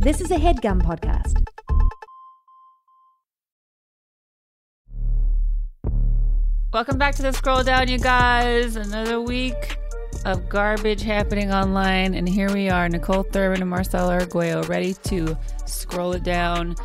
This is a headgum podcast. Welcome back to the scroll down, you guys. Another week of garbage happening online, and here we are, Niccole Thurman and Marcella Arguello, ready to scroll it down.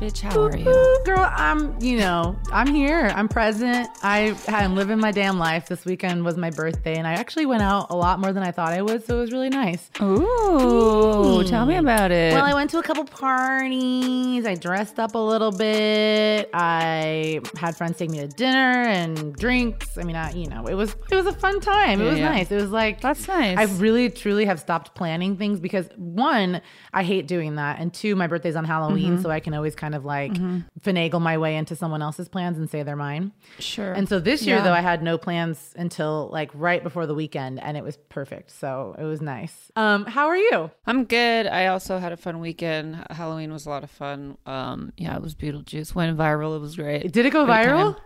Bitch, how are you? Girl, I'm, you know, I'm here. I'm present. I am living my damn life. This weekend was my birthday, and I actually went out a lot more than I thought I would, so it was really nice. Ooh, tell me about it. Well, I went to a couple parties. I dressed up a little bit. I had friends take me to dinner and drinks. I mean, I, you know, it was it was a fun time. It was yeah. nice. It was like That's nice. I really truly have stopped planning things because one, I hate doing that, and two, my birthday's on Halloween, Mm-hmm. so I can always kind of like finagle my way into someone else's plans and say they're mine. sure. And so this year, Yeah. though, I had no plans until like right before the weekend, and it was perfect. So it was nice. Um, how are you? I'm good. I also had a fun weekend. Halloween was a lot of fun. Um, yeah, it was Beetlejuice. Went viral. It was great. Did it go Great viral? time.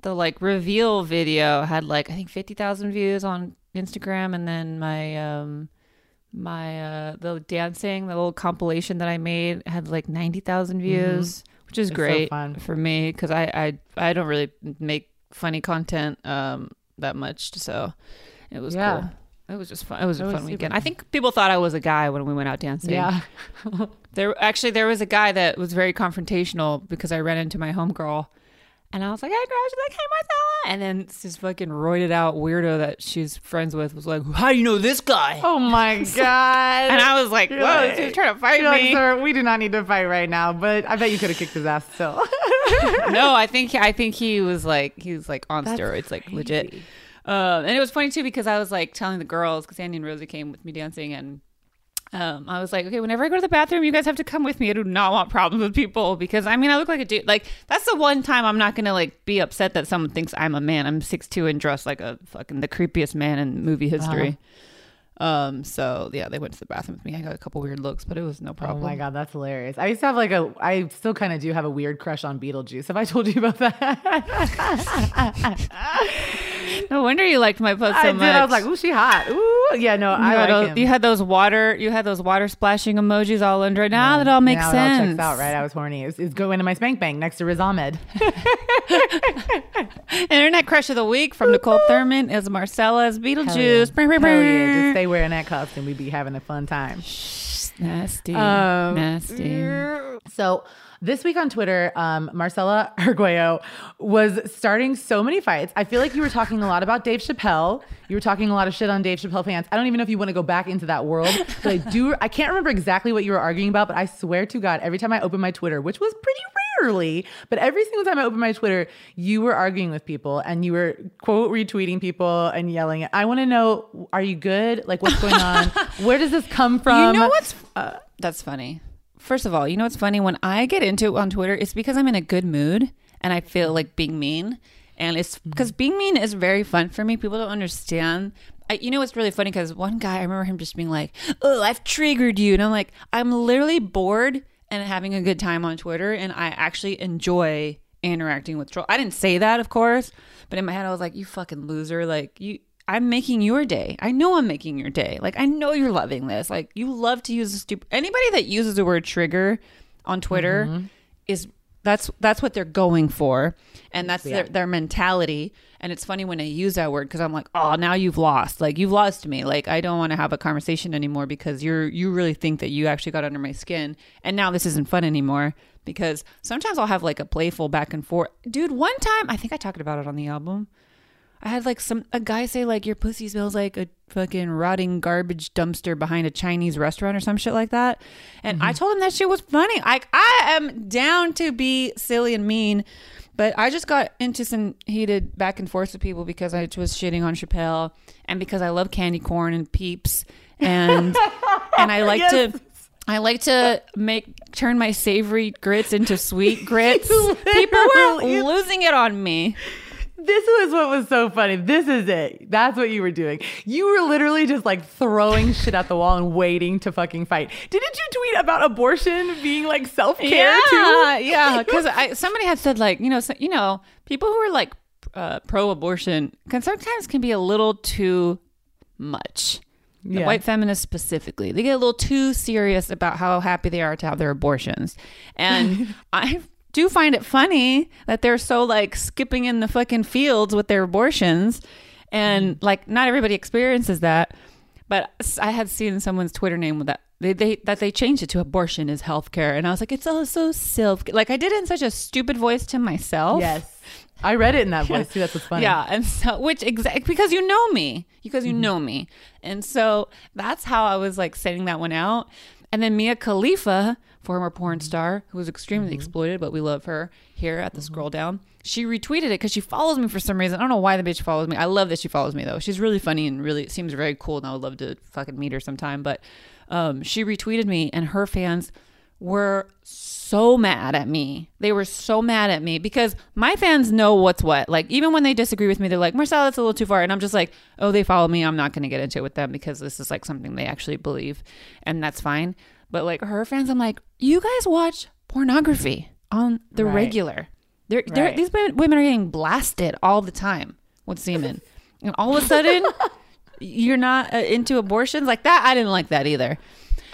The like reveal video had like I think fifty thousand views on Instagram, and then my um my uh the dancing the little compilation that I made had like ninety thousand views, which is Mm-hmm. It's great fun. for me because I, I I don't really make funny content um that much, so it was Yeah. cool. It was just fun. It was It a was fun weekend. fun. I think people thought I was a guy when we went out dancing. Yeah. There actually there was a guy that was very confrontational because I ran into my homegirl and I was like, Hey girl, she's like, Hey Marcella and then this fucking roided out weirdo that she's friends with was like, How do you know this guy? Oh my god. And I was like, Whoa, like- she's trying to fight You're like, me. sir, we do not need to fight right now, but I bet you could have kicked his ass still. no, I think I think he was like he was like on That's steroids, like legit. crazy. Um, and it was funny too because I was like telling the girls because Andy and Rosie came with me dancing and um, I was like, okay, whenever I go to the bathroom, you guys have to come with me. I do not want problems with people because I mean, I look like a dude. Like that's the one time I'm not gonna like be upset that someone thinks I'm a man. I'm 6'2 and dressed like a fucking the creepiest man in movie history. Um, so yeah, they went to the bathroom with me. I got a couple weird looks, but it was no problem. Oh my god, that's hilarious. I used to have like a I still kind of do have a weird crush on Beetlejuice. Have I told you about that? No wonder you liked my post so I did. much. I was like, ooh, she hot. Ooh, yeah, no, You I had, like those, him. you had those water, you had those water splashing emojis all under it. Now that all makes now sense. It all checks out, right? I was horny. It's, it's going into my spank bang next to Riz Ahmed. Internet crush of the week from Niccole Thurman is Marcella's Hell Beetlejuice. yeah. Brr, brr, Hell yeah. Just stay wearing that costume. We'd be having a fun time. Shh, Nasty. Um, Nasty. So this week on Twitter, um, Marcella Arguello was starting so many fights. I feel like you were talking a lot about Dave Chappelle. You were talking a lot of shit on Dave Chappelle fans. I don't even know if you want to go back into that world, but I do. I can't remember exactly what you were arguing about, but I swear to God, every time I open my Twitter, which was pretty rarely, but every single time I open my Twitter, you were arguing with people and you were quote retweeting people and yelling. I want to know: Are you good? Like, what's going on? Where does this come from? you know what's uh, that's funny. First of all, you know what's funny when I get into it on Twitter, it's because I'm in a good mood and I feel mm-hmm. like being mean, and it's mm-hmm. because being mean is very fun for me. People don't understand. I, you know what's really funny because one guy I remember him just being like, "Oh, I've triggered you," and I'm like, I'm literally bored and having a good time on Twitter, and I actually enjoy interacting with troll. I didn't say that, of course, but in my head I was like, "You fucking loser!" Like you. I'm making your day. I know I'm making your day. Like I know you're loving this. Like you love to use the stupid. Anybody that uses the word trigger on Twitter mm-hmm. is that's that's what they're going for, and that's their, their mentality. And it's funny when I use that word because I'm like, oh, now you've lost. Like you've lost me. Like I don't want to have a conversation anymore because you're you really think that you actually got under my skin, and now this isn't fun anymore. Because sometimes I'll have like a playful back and forth. Dude, one time I think I talked about it on the album. I had like some a guy say like your pussy smells like a fucking rotting garbage dumpster behind a Chinese restaurant or some shit like that. And I mm-hmm. told him that shit was funny. Like I am down to be silly and mean, but I just got into some heated back and forth with people because I was shitting on Chappelle and because I love candy corn and peeps and and I like to I like to make turn my savory grits into sweet grits. People were losing it on me. This was what was so funny. This is it. That's what you were doing. You were literally just like throwing shit at the wall and waiting to fucking fight. Didn't you tweet about abortion being like self care yeah, too? yeah. Because somebody had said like you know so, you know people who are like uh, pro-abortion can sometimes can be a little too much. the Yeah. white feminists specifically. They get a little too serious about how happy they are to have their abortions. And I do find it funny that they're so like skipping in the fucking fields with their abortions. And like not everybody experiences that. But I had seen someone's Twitter name with that they, they that they changed it to abortion is healthcare. And I was like, it's all so self like I did it in such a stupid voice to myself. Yes. I read it in that voice too. That's what's funny. Yeah, and so which exact because you know me, because Mm-hmm. you know me, and so that's how I was like setting that one out. And then Mia Khalifa, former porn Mm-hmm. star who was extremely exploited, but we love her here at the Mm-hmm. scroll down. She retweeted it because she follows me for some reason. I don't know why the bitch follows me. I love that she follows me though. She's really funny and really seems very cool, and I would love to fucking meet her sometime. But um, she retweeted me, and her fans were so mad at me. They were so mad at me because my fans know what's what. Like even when they disagree with me, they're like, "Marcel, that's a little too far," and I'm just like, "Oh, they follow me. I'm not going to get into it with them because this is like something they actually believe, and that's fine." But like her fans, I'm like, "You guys watch pornography on the Right. regular. They're, they're these women are getting blasted all the time with semen, and all of a sudden." You're not uh, into abortions like that. I didn't like that either,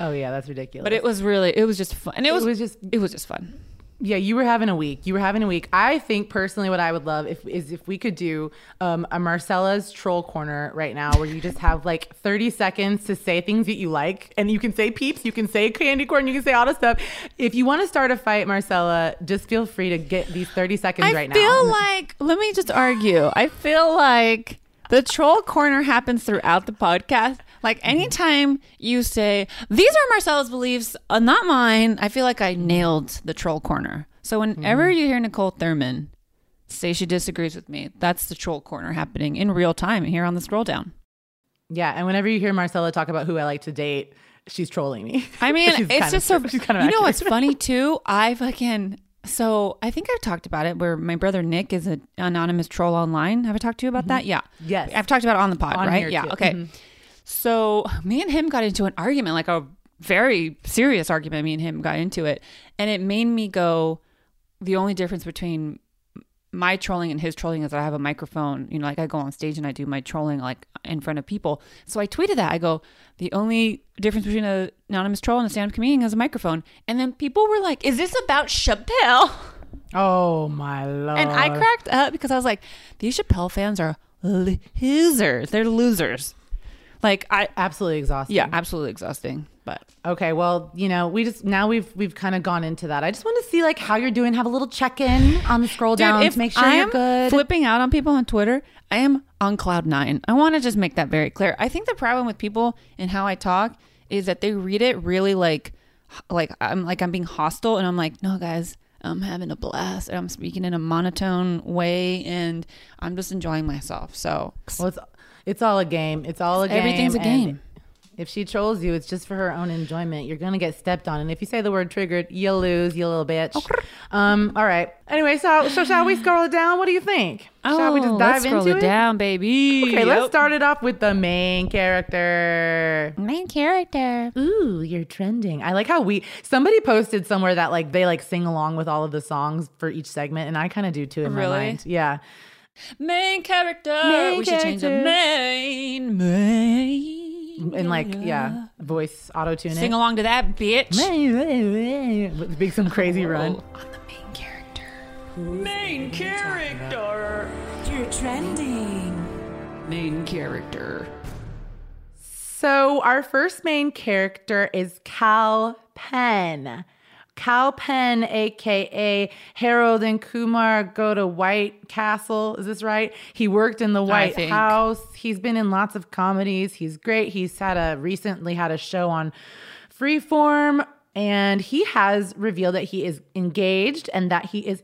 Oh yeah, that's ridiculous. but it was really, it was just fun, and it was, it was just it was just fun. Yeah, you were having a week. You were having a week. I think personally, what I would love if is if we could do um, a Marcella's troll corner right now, where you just have like thirty seconds to say things that you like, and you can say peeps, you can say candy corn, you can say all the stuff. If you want to start a fight, Marcella, just feel free to get these thirty seconds I right now. I feel like let me just argue. I feel like the troll corner happens throughout the podcast. Like Mm-hmm. anytime you say these are Marcella's beliefs, uh, not mine, I feel like I nailed the troll corner. So whenever Mm-hmm. you hear Niccole Thurman say she disagrees with me, that's the troll corner happening in real time here on the scroll down. yeah, and whenever you hear Marcella talk about who I like to date, she's trolling me. I mean, it's kind of just so. She's kind of you know what's funny too? I fucking so I think I've talked about it. Where my brother Nick is an anonymous troll online. Have I talked to you about that? Yeah. Mm-hmm. Yes. I've talked about it on the pod, On right? Yeah. too. Okay. Mhm. So me and him got into an argument, like a very serious argument. Me and him got into it, and it made me go. The only difference between my trolling and his trolling is that I have a microphone. You know, like I go on stage and I do my trolling like in front of people. So I tweeted that. I go, the only difference between an anonymous troll and a stand-up comedian is a microphone. And then people were like, "Is this about Chappelle?" Oh my lord! And I cracked up because I was like, "These Chappelle fans are losers. They're losers." Like I, absolutely exhausting. yeah, absolutely exhausting. But Okay, well, you know, we just now we've we've kind of gone into that. I just want to see like how you're doing. Have a little check in on the scroll down if to make sure I you're good. flipping out on people on Twitter, I am on cloud nine. I want to just make that very clear. I think the problem with people and how I talk is that they read it really like, like I'm like I'm being hostile, and I'm like, no, guys. I'm having a blast. and I'm speaking in a monotone way, and I'm just enjoying myself. So well, it's all a game. It's all a game. everything's a game. If she trolls you, it's just for her own enjoyment. You're gonna get stepped on, and if you say the word triggered, you'll lose, you little bitch. Um. All right. Anyway, so so shall we scroll it down? What do you think? shall we just dive Oh, let's scroll into it down, baby. Okay, let's start it off with the main character. Main character. Ooh, you're trending. I like how we somebody posted somewhere that like they like sing along with all of the songs for each segment, and I kind of do too in my mind. Yeah. Main character. Main we should change the main. Main. And like, yeah, voice auto tune Sing it. along to that, bitch. With big some crazy oh, oh, run. Oh. On the main character. Main character. You're trending. Main character. So our first main character is Kal Penn. Kal Penn, aka Harold and Kumar, go to White Castle. Is this right? He worked in the White. House. He's been in lots of comedies. He's great. He's had a recently had a show on Freeform, and he has revealed that he is engaged and that he is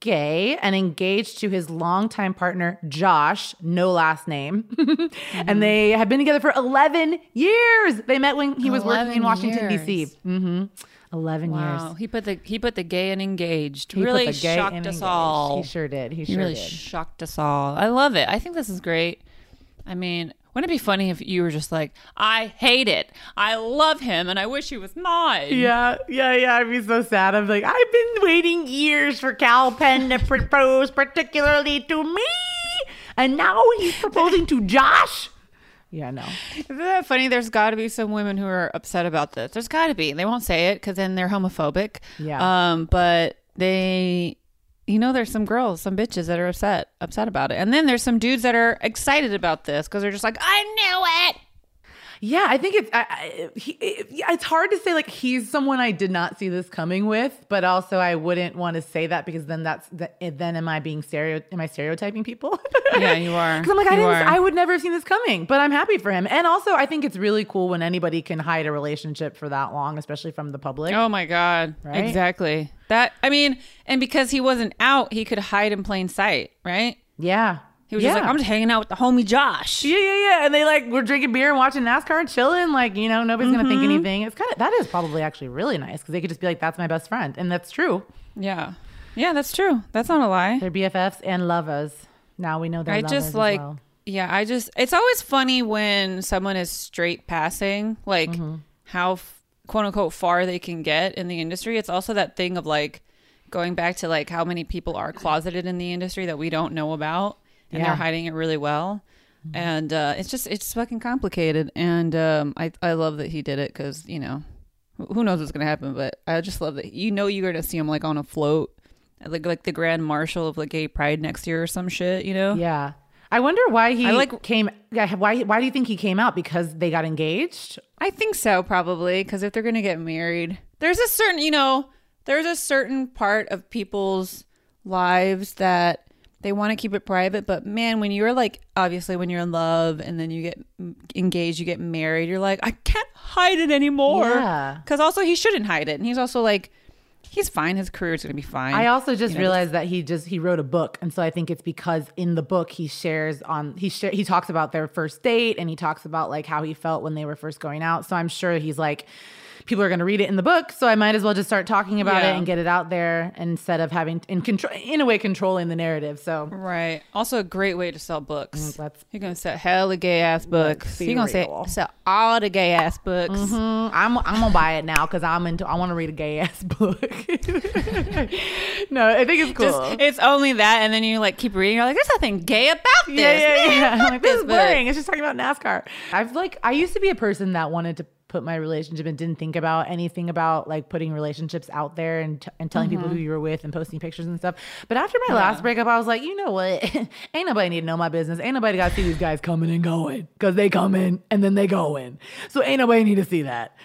gay and engaged to his longtime partner Josh, no last name. And they have been together for 11 years. They met when he was working in Washington years. D.C. hmm 11 Wow. years. He put the he put the gay and engaged. He really shocked us engaged. all. He sure did. He He sure really did. shocked us all. I love it. I think this is great. I mean, wouldn't it be funny if you were just like, I hate it. I love him and I wish he was mine. Yeah, yeah, yeah. I'd be so sad. I'm like, I've been waiting years for Kal Penn to propose, particularly to me, and now he's proposing to Josh. Yeah, no. Isn't that funny? There's got to be some women who are upset about this. There's got to be. They won't say it because then they're homophobic. Yeah. Um, but they, you know, there's some girls, some bitches that are upset, upset about it, and then there's some dudes that are excited about this because they're just like, I knew it. Yeah, I think it's I, I, he, it, it's hard to say like he's someone I did not see this coming with, but also I wouldn't want to say that because then that's the, eh, then am I being stereo am I stereotyping people? Yeah, you are. Because I'm like I You didn't are. I would never have seen this coming, but I'm happy for him. And also I think it's really cool when anybody can hide a relationship for that long, especially from the public. Oh my god! Right? Exactly. That I mean, and because he wasn't out, he could hide in plain sight, right? Yeah. He was yeah. just like, I'm just hanging out with the homie Josh. Yeah, yeah, yeah. And they like were drinking beer and watching NASCAR chilling. Like, you know, nobody's gonna Mm-hmm. think anything. It's kind of that is probably actually really nice because they could just be like, "That's my best friend," and that's true. Yeah, yeah, that's true. That's not a lie. They're BFFs and lovers. Now we know they're I just like, well. yeah, I just, it's always funny when someone is straight passing, like Mm-hmm. how quote unquote far they can get in the industry. It's also that thing of like going back to like how many people are closeted in the industry that we don't know about and Yeah. they're hiding it really well. And uh, it's just, it's fucking complicated. And um, I, I love that he did it because, you know, who- knows what's going to happen, but I just love that, you know, you're going to see him like on a float. Like like the grand marshal of like gay pride next year or some shit, you know? Yeah. I wonder why he I like- came. Yeah, why? Why do you think he came out? Because they got engaged. I think so, probably, because if they're going to get married, there's a certain, you know, there's a certain part of people's lives that they want to keep it private. But man, when you're like, obviously, when you're in love and then you get engaged, you get married, you're like, I can't hide it anymore. Yeah. Because also, he shouldn't hide it. And he's also like, he's fine. His career's going to be fine. I also just You know, realized that he just he wrote a book, and so I think it's because in the book he shares on he share, he talks about their first date, and he talks about like how he felt when they were first going out. So I'm sure he's like. People are going to read it in the book, so I might as well just start talking about Yeah. it and get it out there instead of having in control, in a way, controlling the narrative. So Right. Also, a great way to sell books. Mm, that's- You're gonna sell hella gay ass books. You're gonna say, real. sell all the gay ass books. Mm, I'm I'm gonna buy it now because I'm into. I want to read a gay ass book. no, I think it's cool. Just it's only that, and then you like keep reading. You're like, there's nothing gay about this. yeah, yeah, yeah. I'm like, this is book." boring. It's just talking about NASCAR. I've like, I used to be a person that wanted to put my relationship and didn't think about anything about like putting relationships out there and, t- and telling people who mm-hmm. you were with and posting pictures and stuff. But after my last breakup, I was like, you know what? Ain't nobody need to know my business. Ain't nobody got to see these guys coming and going because they come in and then they go in. So ain't nobody need to see that.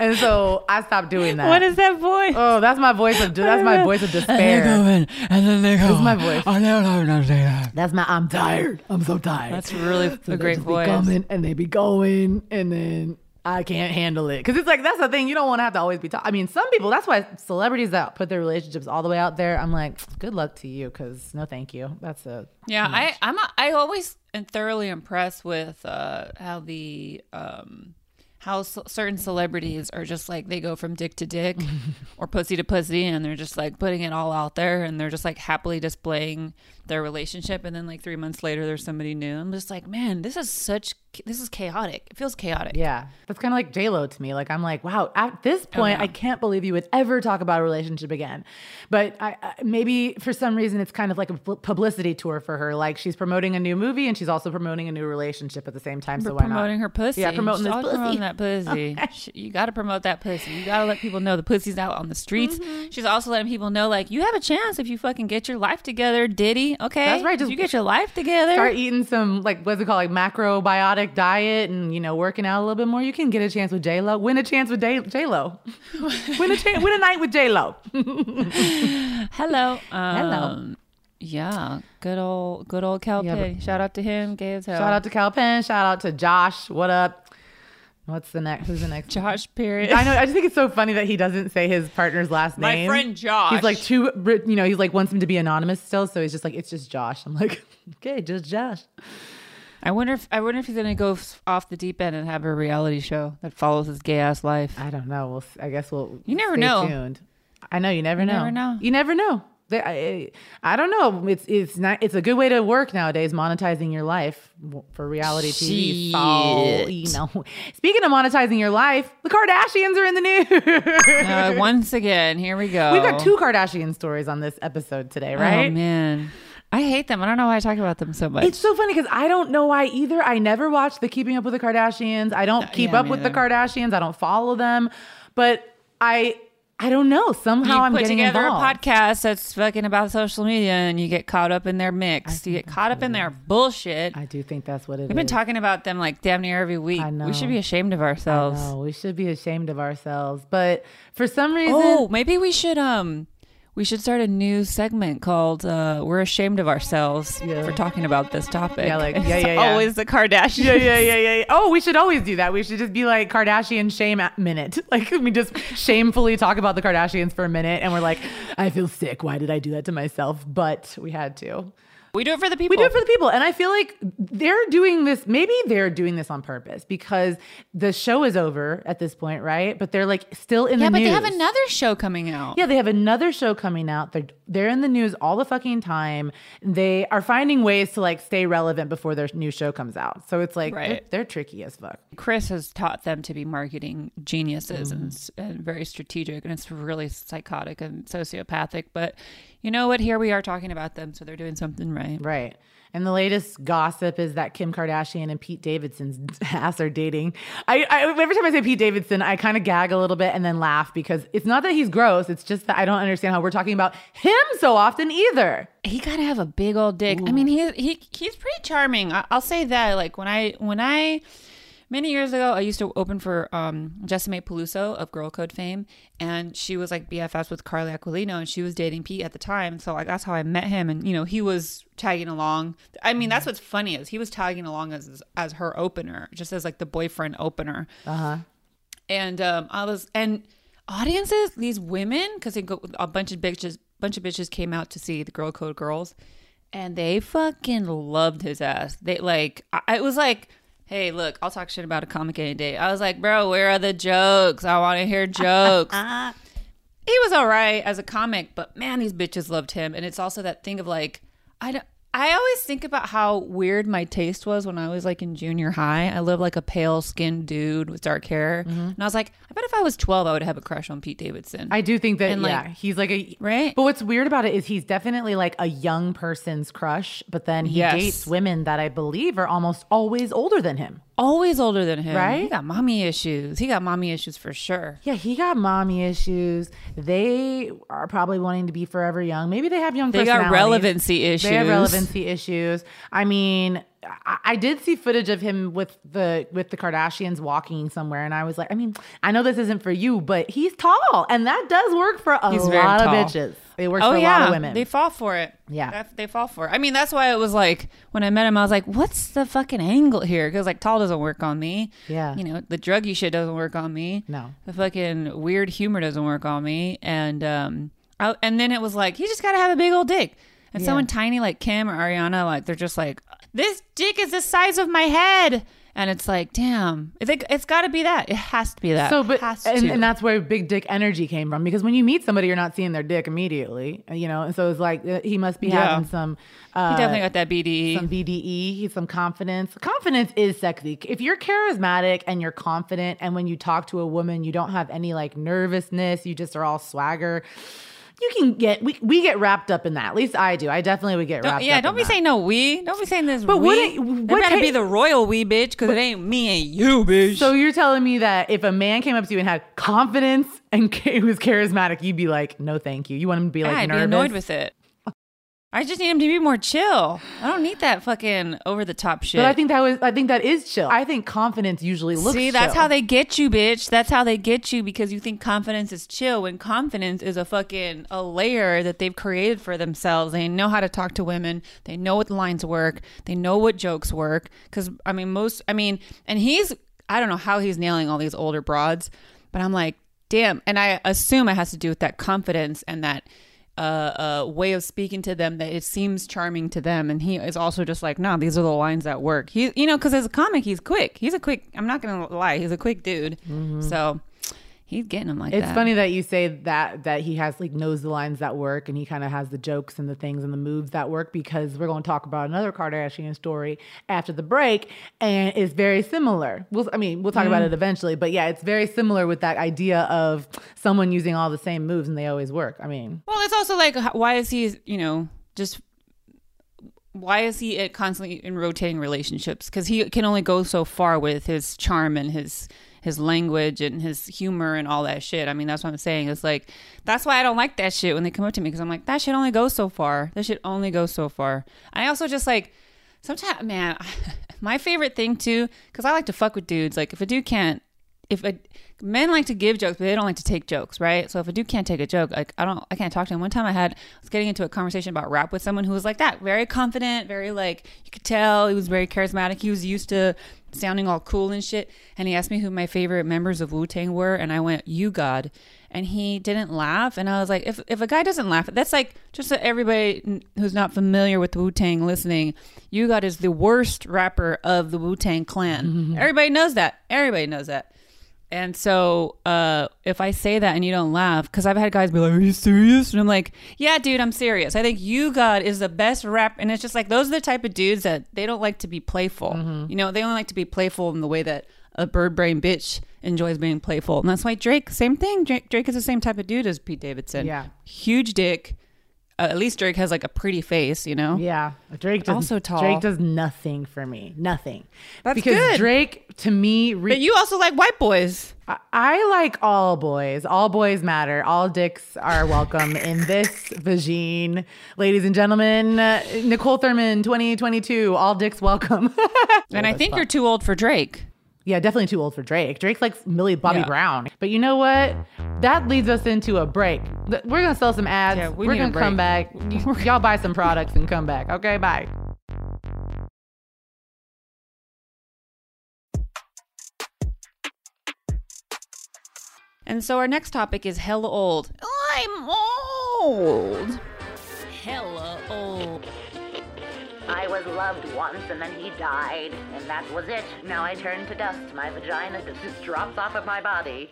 And so I stopped doing that. What is that voice? Oh, that's my voice of that's my voice of despair. in, and then they go. This is my voice. I never know how to say that. That's my I'm tired. I'm so tired. That's really So a great just be voice. coming and they be going, and then I can't handle it because it's like that's the thing. You don't want to have to always be. Ta- I mean, some people. That's why celebrities that put their relationships all the way out there. I'm like, good luck to you, because no, thank you. That's a Yeah, I I'm a, I always am thoroughly impressed with uh, how the um how c- certain celebrities are just like they go from dick to dick or pussy to pussy and they're just like putting it all out there and they're just like happily displaying their relationship and then like 3 months later there's somebody new. I'm just like, man, this is such this is chaotic. It feels chaotic. Yeah, that's kind of like J Lo to me. Like I'm like, wow. At this point, yeah. I can't believe you would ever talk about a relationship again. But I, I, maybe for some reason, it's kind of like a publicity tour for her. Like she's promoting a new movie and she's also promoting a new relationship at the same time. So why not? promoting not? her pussy. Yeah, promoting She's this pussy. promoting that pussy. Sh- You got to promote that pussy. You got to let people know the pussy's out on the streets. Mm-hmm. She's also letting people know, like, you have a chance if you fucking get your life together, Diddy. Okay, That's right, just you get your life together. Start eating some like what's it called, like macrobiotic diet, and you know working out a little bit more. You can get a chance with J Lo. Win a chance with J Lo. win a chance. Win a night with J Lo. Hello. Um, Hello. Yeah, good old, good old Kal Yeah, Penn. Shout out to him. Gay as hell. Shout out to Kal Penn. Shout out to Josh. What up? What's the next? Who's the next? Josh Period. I know. I just think it's so funny that he doesn't say his partner's last My name. My friend Josh. He's like too, you know, he's like wants him to be anonymous still, so he's just like it's just Josh. I'm like, okay, just Josh. I wonder if I wonder if he's gonna go off the deep end and have a reality show that follows his gay ass life. I don't know. We'll. I guess we'll. You never know. Tuned. I know. You never know. never know. You never know. They- I, I don't know. It's it's not. It's a good way to work nowadays. Monetizing your life for reality TV. So you know. Speaking of monetizing your life, the Kardashians are in the news. Uh, once again, here we go. We've got two Kardashian stories on this episode today, right? Oh man. I hate them. I don't know why I talk about them so much. It's so funny because I don't know why either. I never watched the Keeping Up with the Kardashians. I don't keep Uh, yeah, up with the. Kardashians. I don't follow them, but I I don't know. Somehow you I'm put getting together involved. a podcast that's fucking about social media, and you get caught up in their mix. You get caught up in their bullshit. I do think that's what it is. We've been talking about them like damn near every week. I know. We should be ashamed of ourselves. No, we should be ashamed of ourselves, but for some reason, Oh, maybe we should um we should start a new segment called uh We're Ashamed of Ourselves Yeah. for talking about this topic. Yeah, like, yeah, yeah, yeah. always the Kardashians. yeah, yeah, yeah, yeah, yeah. Oh, we should always do that. We should just be like Kardashian shame at minute. Like we just shamefully talk about the Kardashians for a minute, and we're like, I feel sick. Why did I do that to myself? But we had to. We do it for the people. We do it for the people. And I feel like they're doing this, maybe they're doing this on purpose because the show is over at this point, right? But they're like still in Yeah, the news. Yeah, but they have another show coming out. Yeah, they have another show coming out. They're they're in the news all the fucking time. They are finding ways to like stay relevant before their new show comes out. So it's like they're, Right. they're tricky as fuck. Kris has taught them to be marketing geniuses Mm-hmm. s- and very strategic, and it's really psychotic and sociopathic. But you know what? Here we are talking about them, so they're doing something right. Right. And the latest gossip is that Kim Kardashian and Pete Davidson's ass are dating. I, I every time I say Pete Davidson, I kind of gag a little bit and then laugh because it's not that he's gross. It's just that I don't understand how we're talking about him so often either. he gotta have a big old dick. I mean, he he he's pretty charming. I, I'll say that. Like when I when I many years ago, I used to open for um Jessimae Peluso of Girl Code fame, and she was like BFFs with Carly Aquilino, and she was dating Pete at the time. So like that's how I met him, and you know he was tagging along. I mean, that's what's funny is he was tagging along as as her opener, just as like the boyfriend opener Uh huh. and um, I was and audiences, these women, because they go a bunch of bitches, bunch of bitches came out to see the Girl Code Girls, and they fucking loved his ass. They like, I, it was like, hey, look, I'll talk shit about a comic any day. I was like, bro, where are the jokes? I want to hear jokes. Uh-huh. he was all right as a comic, but man, these bitches loved him. And it's also that thing of like, I don't. I always think about how weird my taste was when I was like in junior high. I lived like a pale skinned dude with dark hair. Mm-hmm. And I was like, I bet if I was 12, I would have a crush on Pete Davidson. I do think that And, like- yeah, he's like a Right? But what's weird about it is he's definitely like a young person's crush, but then he Yes. dates women that I believe are almost always older than him. Always older than him. Right? He got mommy issues. He got mommy issues for sure. Yeah, he got mommy issues. They are probably wanting to be forever young. Maybe they have young. They got relevancy issues. They have relevancy issues. I mean, I, did see footage of him with the with the Kardashians walking somewhere, and I was like, I mean, I know this isn't for you, but he's tall, and that does work for a He's lot tall. of bitches. It works Oh for a yeah, lot of women. they fall for it. Yeah. That- they fall for it. I mean, that's why it was like when I met him, I was like, "What's the fucking angle here?" Because like tall doesn't work on me. Yeah. you know the druggy shit doesn't work on me. No. the fucking weird humor doesn't work on me. And um, I, and then it was like he just got to have a big old dick. And Yeah. someone tiny like Kim or Ariana, like they're just like, "This dick is the size of my head." And it's like, damn, it's, like, it's got to be that. It has to be that. So, but and, and that's where big dick energy came from because when you meet somebody, you're not seeing their dick immediately, you know. And so it's like uh, he must be Yeah. having some. Uh, he definitely got that. BDE. some BDE, he's some confidence. Confidence is sexy. If you're charismatic and you're confident, and when you talk to a woman, you don't have any like nervousness, you just are all swagger. You can get we, we get wrapped up in that. At least I do. I definitely would get Don't- wrapped yeah, up. don't be that. saying no we. Don't be saying this. But we. wouldn't- There what better be the royal we bitch because it ain't me and you bitch. So you're telling me that if a man came up to you and had confidence and ca- was charismatic, you'd be like, no, thank you. You want him to be like I'd nervous. be annoyed with it. I just need him to be more chill. I don't need that fucking over the top shit. But I think that was I think that is chill. I think confidence usually looks. See, that's chill. how they get you, bitch. That's how they get you because you think confidence is chill when confidence is a fucking a layer that they've created for themselves. They know how to talk to women. They know what lines work. They know what jokes work. Because I mean, most. I mean, and he's. I don't know how he's nailing all these older broads, but I'm like, damn. And I assume it has to do with that confidence and that. Uh, uh, way of speaking to them that it seems charming to them, and he is also just like, no, these are the lines that work. He, you know, because as a comic, he's quick. He's a quick. I'm not gonna lie, he's a quick dude. So he's getting them like It's that. It's funny that you say that that he has like knows the lines that work and he kind of has the jokes and the things and the moves that work because we're going to talk about another Kardashian story after the break and it's very similar. We'll I mean we'll talk about it eventually, but yeah, it's very similar with that idea of someone using all the same moves and they always work. I mean, Well, it's also like, why is he, you know, just why is he uh, constantly in rotating relationships? Because he can only go so far with his charm and his his language and his humor and all that shit. I mean, that's what I'm saying. It's like that's why I don't like that shit when they come up to me because I'm like that shit only goes so far. That shit only goes so far. I also just like sometimes, man, my favorite thing too, because I like to fuck with dudes. Like if a dude can't, if a men like to give jokes, but they don't like to take jokes, right? So if a dude can't take a joke, like I don't, I can't talk to him. One time I had, I was getting into a conversation about rap with someone who was like that, very confident, very like you could tell he was very charismatic. He was used to sounding all cool and shit. And he asked me who my favorite members of Wu Tang were, and I went, "U-God." And he didn't laugh, and I was like, if if a guy doesn't laugh, that's like just so everybody who's not familiar with Wu Tang listening. U-God is the worst rapper of the Wu Tang Clan. Mm-hmm. Everybody knows that. Everybody knows that. And so, uh, if I say that and you don't laugh, because I've had guys be like, "Are you serious?" And I'm like, "Yeah, dude, I'm serious. I think U-God is the best rap." And it's just like those are the type of dudes that they don't like to be playful. You know, they only like to be playful in the way that a bird brain bitch enjoys being playful, and that's why Drake, same thing. Drake, Drake is the same type of dude as Pete Davidson. Yeah. huge dick. Uh, at least Drake has like a pretty face, you know. Yeah, Drake does, Also tall. Drake does nothing for me. Nothing. That's because good. Drake to me. Re- But you also like white boys. I, I like all boys. All boys matter. All dicks are welcome in this vagine, ladies and gentlemen. uh, Niccole Thurman, 2022. All dicks welcome. And I think you're too old for Drake. Yeah, definitely too old for Drake. Drake likes Millie Bobby Yeah. Brown. But you know what? That leads us into a break. We're gonna sell some ads. Yeah, we We're gonna come back. Y'all buy some products and come back. Okay, bye. And so our next topic is hella old. I'm old. Hella old. I was loved once and then he died, and that was it. Now I turn to dust. My vagina just drops off of my body.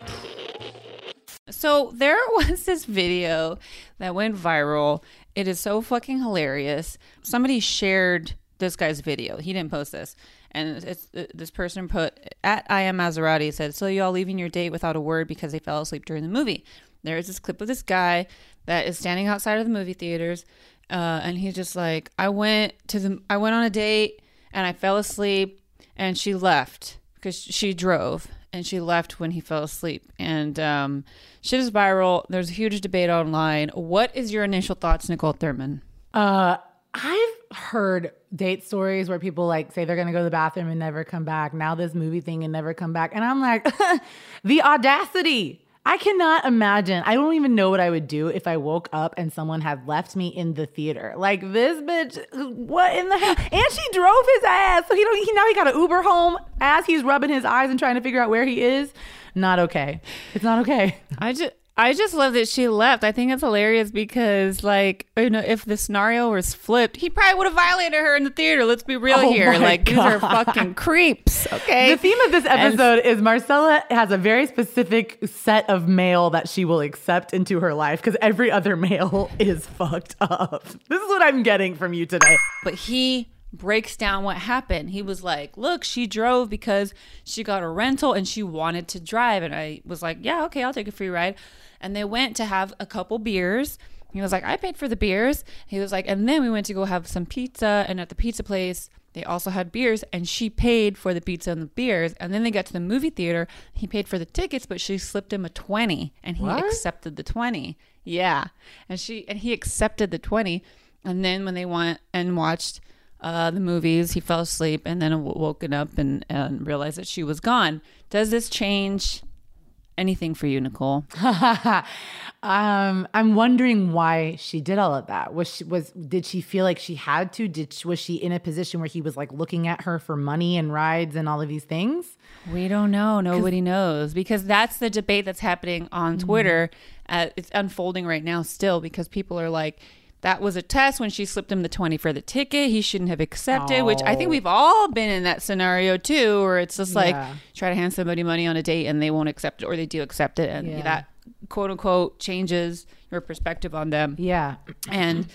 So there was this video that went viral. It is so fucking hilarious. Somebody shared this guy's video. He didn't post this. And it's, uh, this person put at I am Maserati said, "So y'all leaving your date without a word because they fell asleep during the movie." There is this clip of this guy that is standing outside of the movie theaters, uh, and he's just like, "I went to the I went on a date and I fell asleep, and she left because she drove and she left when he fell asleep. And um, shit is viral. There's a huge debate online. What is your initial thoughts, Niccole Thurman? Uh, I've heard date stories where people like say they're gonna go to the bathroom and never come back. Now this movie thing and never come back, and I'm like, the audacity. I cannot imagine. I don't even know what I would do if I woke up and someone had left me in the theater. Like this bitch, what in the hell? And she drove his ass, so he don't. He now he got an Uber home as he's rubbing his eyes and trying to figure out where he is. Not okay. It's not okay. I just. I just love that she left. I think it's hilarious because, like, you know, if the scenario was flipped, he probably would have violated her in the theater. Let's be real Oh here. Like, these are fucking creeps. Okay. The theme of this episode is Marcella has a very specific set of male that she will accept into her life because every other male is fucked up. This is what I'm getting from you today. but he breaks down what happened. He was like, "Look, she drove because she got a rental and she wanted to drive." And I was like, "Yeah, okay, I'll take a free ride." And they went to have a couple beers. He was like, "I paid for the beers." He was like, "And then we went to go have some pizza and at the pizza place they also had beers and she paid for the pizza and the beers and then they got to the movie theater he paid for the tickets but she slipped him a 20 and he What? accepted the 20 yeah and she and he accepted the 20 and then when they went and watched uh, the movies he fell asleep and then w- woken up and, and realized that she was gone does this change anything for you nicole um, I'm wondering why she did all of that. Was she was did she feel like she had to? Did she, was she in a position where he was like looking at her for money and rides and all of these things? We don't know. Nobody knows because that's the debate that's happening on Twitter. Uh, it's unfolding right now still because people are like, that was a test when she slipped him the 20 for the ticket. He shouldn't have accepted, which I think Oh. we've all been in that scenario too, where it's just like Yeah. try to hand somebody money on a date and they won't accept it or they do accept it. And Yeah. that quote unquote changes your perspective on them Yeah. and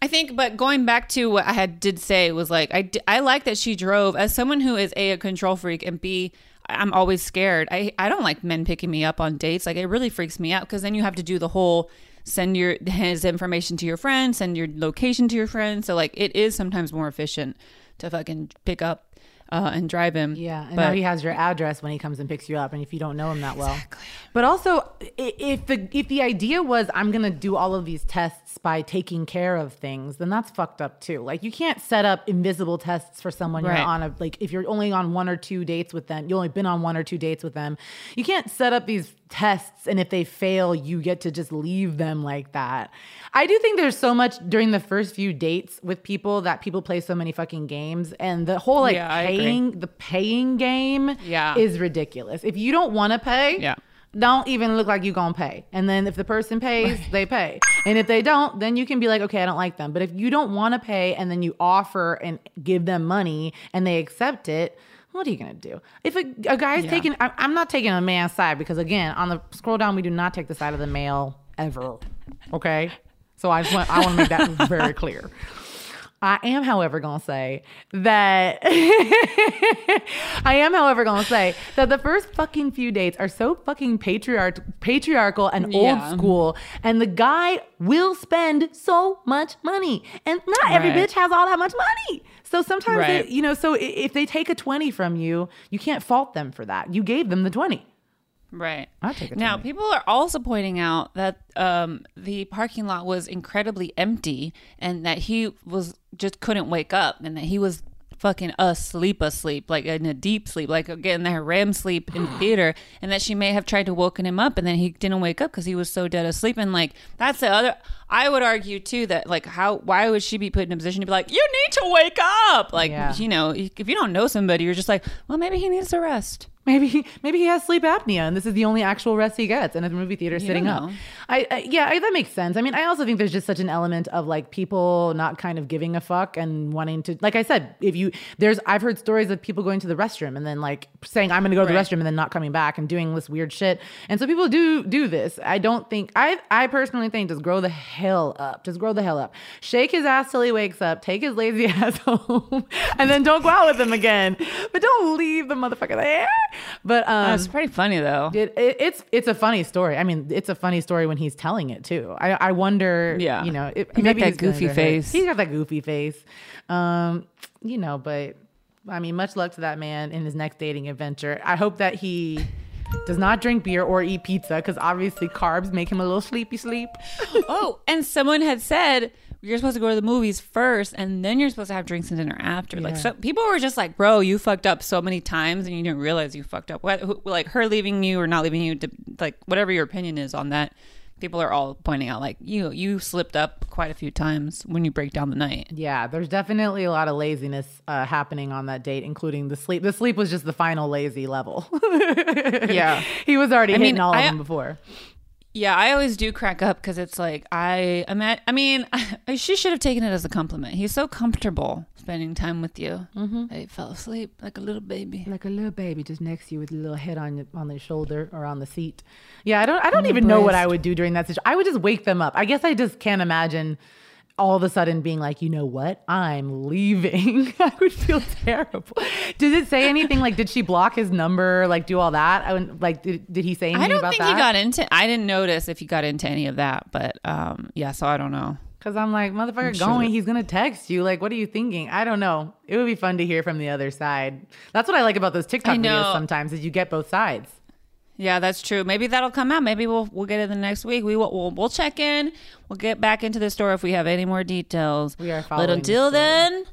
I think, but going back to what I had did say was like i i like that she drove as someone who is a, a control freak and b I'm always scared. I I don't like men picking me up on dates. Like it really freaks me out because then you have to do the whole send your his information to your friend, send your location to your friend. So like it is sometimes more efficient to fucking pick up uh, and drive him. Yeah, and but now he has your address when he comes and picks you up, and if you don't know him that well. But also, if the if the idea was I'm gonna do all of these tests by taking care of things, then that's fucked up too. Like you can't set up invisible tests for someone Right. you're on a like if you're only on one or two dates with them, you only been on one or two dates with them. You can't set up these tests, and if they fail, you get to just leave them like that. I do think there's so much during the first few dates with people that people play so many fucking games, and the whole like Yeah, paying the paying game Yeah. is ridiculous. If you don't want to pay, Yeah. don't even look like you're gonna pay. And then if the person pays, they pay. And if they don't, then you can be like, okay, I don't like them. But if you don't want to pay and then you offer and give them money and they accept it, what are you gonna do? If a, a guy's Yeah. taking, I, I'm not taking a man's side because again, on the scroll down, we do not take the side of the male ever. Okay, so I just want I want to make that very clear. I am, however, gonna say that I am, however, gonna say that the first fucking few dates are so fucking patriarch patriarchal and Yeah. old school, and the guy will spend so much money, and not every bitch has all that much money. So sometimes, Right. it, you know, so if they take a twenty from you, you can't fault them for that. You gave them the twenty. Right. I'll take it Now, people are also pointing out that um, the parking lot was incredibly empty and that he was just couldn't wake up and that he was fucking asleep, asleep, like in a deep sleep, like getting that REM sleep in theater, and that she may have tried to woken him up and then he didn't wake up because he was so dead asleep. And like, that's the other, I would argue too that like, how, why would she be put in a position to be like, you need to wake up? Like, Yeah. you know, if you don't know somebody, you're just like, well, maybe he needs to rest. Maybe he, maybe he has sleep apnea, and this is the only actual rest he gets in a movie theater sitting up. I, I yeah, I, that makes sense. I mean, I also think there's just such an element of like people not kind of giving a fuck and wanting to. Like I said, if you there's I've heard stories of people going to the restroom and then like saying I'm going to go to the restroom and then not coming back and doing this weird shit. And so people do do this. I don't think I I personally think just grow the hell up. Just grow the hell up. Shake his ass till he wakes up. Take his lazy ass home, and then don't go out with him again. But don't leave the motherfucker there. But um, That's pretty funny though. it, it, it's it's a funny story. I mean, it's a funny story when he's telling it too. I, I wonder, Yeah. you know, it, He got maybe that goofy face. He's got that goofy face, um, you know. But I mean, much luck to that man in his next dating adventure. I hope that he does not drink beer or eat pizza because obviously carbs make him a little sleepy sleep. oh, and someone had said you're supposed to go to the movies first, and then you're supposed to have drinks and dinner after. Like, so people were just like, "Bro, you fucked up so many times, and you didn't realize you fucked up." What, who- like her leaving you or not leaving you, to, like whatever your opinion is on that. People are all pointing out like you you slipped up quite a few times when you break down the night. Yeah, there's definitely a lot of laziness uh, happening on that date, including the sleep. The sleep was just the final lazy level. Yeah. he was already I hitting mean, all of them before. Yeah, I always do crack up because it's like I I'm at, I mean, she should have taken it as a compliment. He's so comfortable spending time with you. Mm-hmm. I fell asleep like a little baby. like a little baby just next to you with a little head on your, on their shoulder or on the seat. Yeah, I don't I don't even know what I would do during that situation. I would just wake them up. I guess I just can't imagine all of a sudden being like, you know what? I'm leaving. I would feel terrible. Did it say anything like did she block his number? Like do all that? I would, like did, did he say anything I don't about think that? he got into. I didn't notice if he got into any of that, but um, yeah. So I don't know. Cause I'm like, motherfucker, sure going. that- He's gonna text you. Like, what are you thinking? I don't know. It would be fun to hear from the other side. That's what I like about those TikTok videos. Sometimes is you get both sides. Yeah, that's true. Maybe that'll come out. Maybe we'll we'll get it the next week. We will we'll, we'll check in. We'll get back into the store if we have any more details. We are But following the until story. then,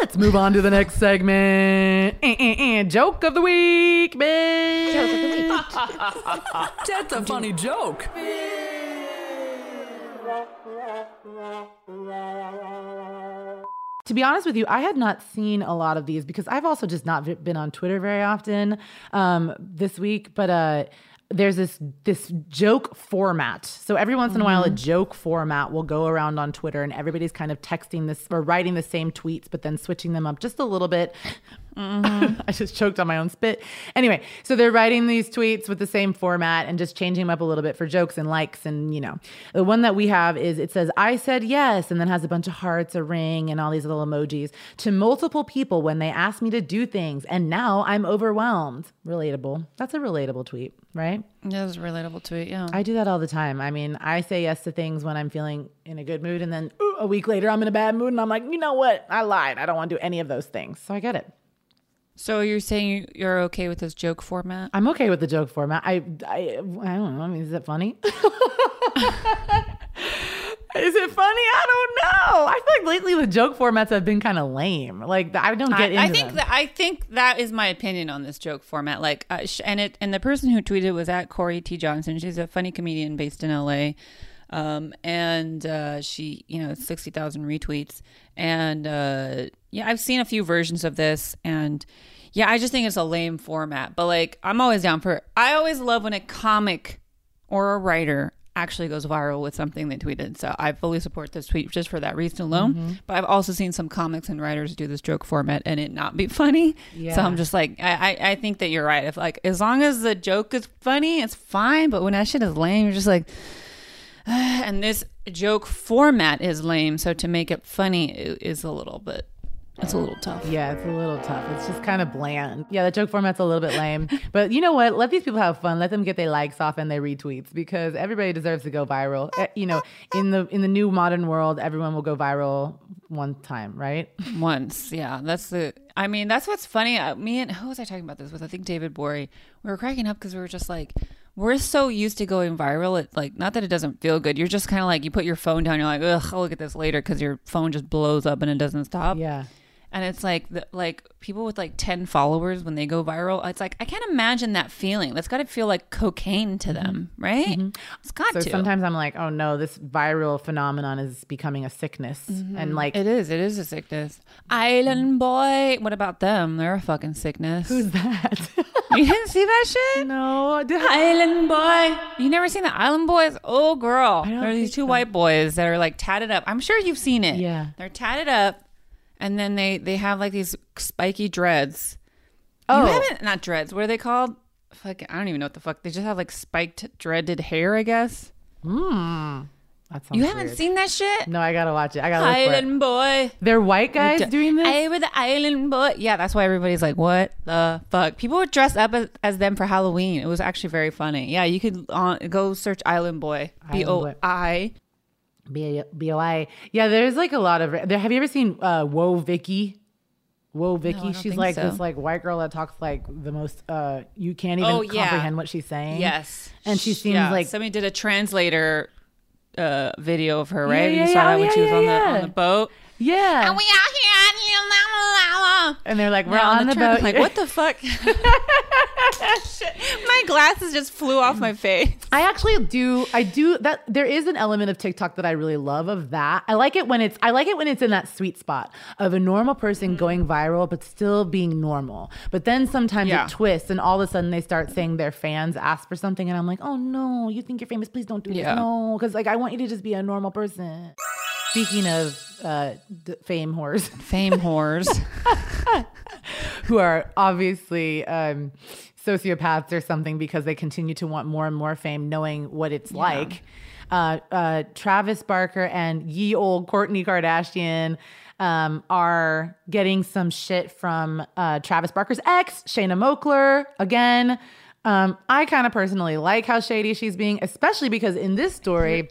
Let's move on to the next segment. Eh, eh, eh. Joke of the week, bitch. That's a funny joke. To be honest with you, I had not seen a lot of these because I've also just not been on Twitter very often um, this week. But uh, there's this this joke format. So every once in a while, a mm-hmm. joke format will go around on Twitter, and everybody's kind of texting this or writing the same tweets, but then switching them up just a little bit. Mm-hmm. I just choked on my own spit. Anyway, so they're writing these tweets with the same format and just changing them up a little bit for jokes and likes. And, you know, the one that we have is it says, I said yes, and then has a bunch of hearts, a ring, and all these little emojis to multiple people when they asked me to do things. And now I'm overwhelmed. Relatable. That's a relatable tweet. Right? That was a relatable tweet. Yeah. I do that all the time. I mean, I say yes to things when I'm feeling in a good mood, and then ooh, a week later, I'm in a bad mood, and I'm like, you know what? I lied. I don't want to do any of those things. So I get it. so you're saying you're okay with this joke format? I'm okay with the joke format. I, I, I don't know. I mean, is it funny? is it funny? I don't know. I feel like lately the joke formats have been kind of lame. Like I don't get I, into I think them. that I think that is my opinion on this joke format. Like, uh, sh- and it and the person who tweeted was at Corey T Johnson. She's a funny comedian based in L.A. Um, and uh, she, you know, sixty thousand retweets. And uh, yeah, I've seen a few versions of this, and yeah, I just think it's a lame format. But like, I'm always down for. I always love when a comic or a writer actually goes viral with something they tweeted. So I fully support this tweet just for that reason alone. Mm-hmm. But I've also seen some comics and writers do this joke format and it not be funny. Yeah. So I'm just like, I, I, I think that you're right. If like as long as the joke is funny, it's fine. But when that shit is lame, you're just like, and this joke format is lame. So to make it funny is a little bit, it's a little tough. Yeah, it's a little tough. It's just kind of bland. Yeah, the joke format's a little bit lame. But you know what? Let these people have fun. Let them get their likes off and their retweets because everybody deserves to go viral. Eh, You know, in the in the new modern world, everyone will go viral one time, right? once yeah that's the i mean that's what's funny uh, me and who was i talking about this with i think david Bory. we were cracking up because we were just like we're so used to going viral it like not that it doesn't feel good you're just kind of like you put your phone down you're like ugh i'll look at this later because your phone just blows up and it doesn't stop Yeah. And it's like the, like people with like 10 followers when they go viral it's like i can't imagine that feeling that's got to feel like cocaine to mm-hmm. them right mm-hmm. it's got So to sometimes I'm like, oh no, this viral phenomenon is becoming a sickness. Mm-hmm. And like, it is it is a sickness island mm. boy what about them they're a fucking sickness who's that? You didn't see that shit? no. Island Boy. You never seen the Island Boys? Oh, girl. There are these two so. white boys that are like tatted up. I'm sure you've seen it. Yeah. They're tatted up, and then they they have like these spiky dreads. Oh. You haven't not dreads. What are they called? Fuck, I don't even know what the fuck. They just have like spiked dreaded hair, I guess. Sounds You haven't weird. seen that shit? No, I gotta watch it. I gotta look for it. Island Boy. They're white guys D- doing this. I with the island boy. Yeah, that's why everybody's like, "What the fuck?" People would dress up as, as them for Halloween. It was actually very funny. Yeah, you could uh, go search Island Boy. B O I. B B O I. Yeah, there's like a lot of. There, have you ever seen uh, Whoa Vicky? Whoa Vicky. don't she's like so. this like white girl that talks like the most. uh You can't even Oh, yeah. comprehend what she's saying. Yes, And she seems Yeah, like- somebody did a translator uh, video of her. Right? yeah, you saw yeah. that when yeah, she was on the on the boat. Yeah. And we out here And they're like, we're Now on, the, trip, boat. Like, what the fuck? My glasses just flew off my face. I actually do. I do that. There is an element of TikTok that I really love of that. I like it when it's. I like it when it's in that sweet spot of a normal person Mm-hmm. going viral, but still being normal. But then sometimes Yeah. it twists, and all of a sudden they start saying their fans ask for something, and I'm like, oh no, you think you're famous? Please don't do this. No, because like I want you to just be a normal person. Speaking of uh, fame whores. Fame whores. who are obviously um, sociopaths or something because they continue to want more and more fame, knowing what it's like. Uh, uh, Travis Barker and ye old Kourtney Kardashian um, are getting some shit from uh, Travis Barker's ex, Shanna Moakler, again. Um, I kind of personally like how shady she's being, especially because in this story,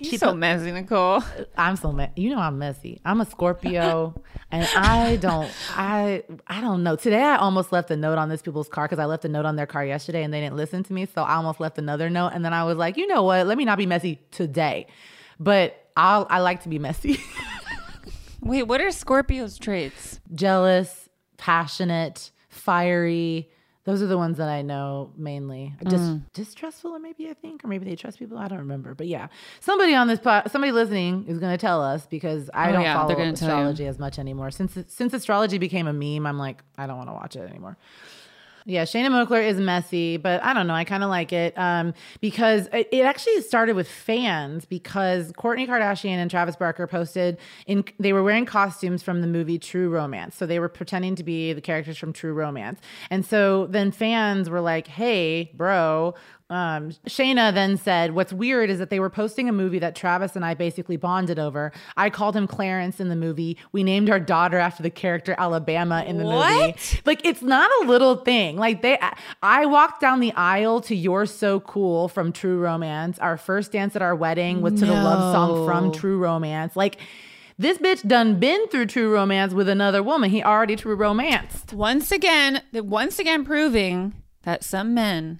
She's so messy, Niccole. I'm so me- you know I'm messy. I'm a Scorpio, and I don't I I don't know. Today I almost left a note on this people's car because I left a note on their car yesterday and they didn't listen to me, so I almost left another note. And then I was like, you know what? Let me not be messy today, but I'll I like to be messy, Wait, what are Scorpio's traits? jealous, passionate, fiery. Those are the ones that I know mainly. Just mm. distrustful, or maybe I think, or maybe they trust people. I don't remember, but yeah, somebody on this pod, somebody listening is going to tell us because I Oh, don't yeah, follow they're gonna tell you. astrology as much anymore. Since since astrology became a meme, I'm like, I don't want to watch it anymore. Yeah, Shanna Moakler is messy, but I don't know. I kind of like it um, because it, it actually started with fans because Kourtney Kardashian and Travis Barker posted in they were wearing costumes from the movie True Romance, so they were pretending to be the characters from True Romance, and so then fans were like, "Hey, bro, Um, Shanna then said, What's weird is that they were posting a movie that Travis and I basically bonded over. I called him Clarence in the movie. We named our daughter after the character Alabama in the movie. Like, it's not a little thing. Like, they, I walked down the aisle to You're So Cool from True Romance. Our first dance at our wedding was to the love song from True Romance. Like, this bitch done been through True Romance with another woman. He already True Romanced. Once again, once again proving that some men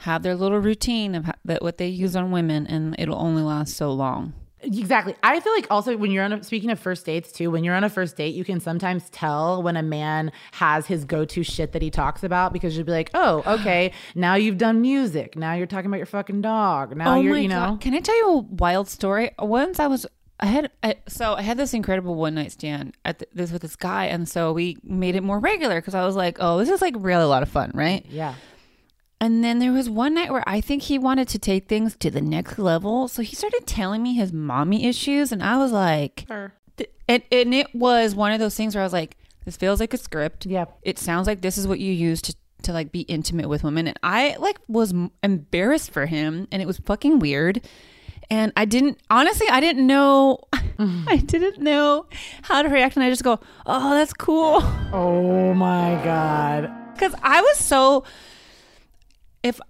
have their little routine of that what they use on women, and it'll only last so long. Exactly. I feel like also when you're on a, speaking of first dates too, when you're on a first date, you can sometimes tell when a man has his go-to shit that he talks about because you'll be like, "Oh, okay, now you've done music. Now you're talking about your fucking dog. Now oh you're, you know." Oh Can I tell you a wild story? Once I was I had I, so I had this incredible one night stand at the, this with this guy, and so we made it more regular because I was like, oh, this is like really a lot of fun, right? Yeah. And then there was one night where I think he wanted to take things to the next level, so he started telling me his mommy issues, and I was like, and, and it was one of those things where I was like, this feels like a script. Yep. It sounds like this is what you use to to like be intimate with women, and I like was embarrassed for him, and it was fucking weird. And I didn't honestly, I didn't know, I didn't know how to react, and I just go, "Oh, that's cool," Oh my god. because I was so. If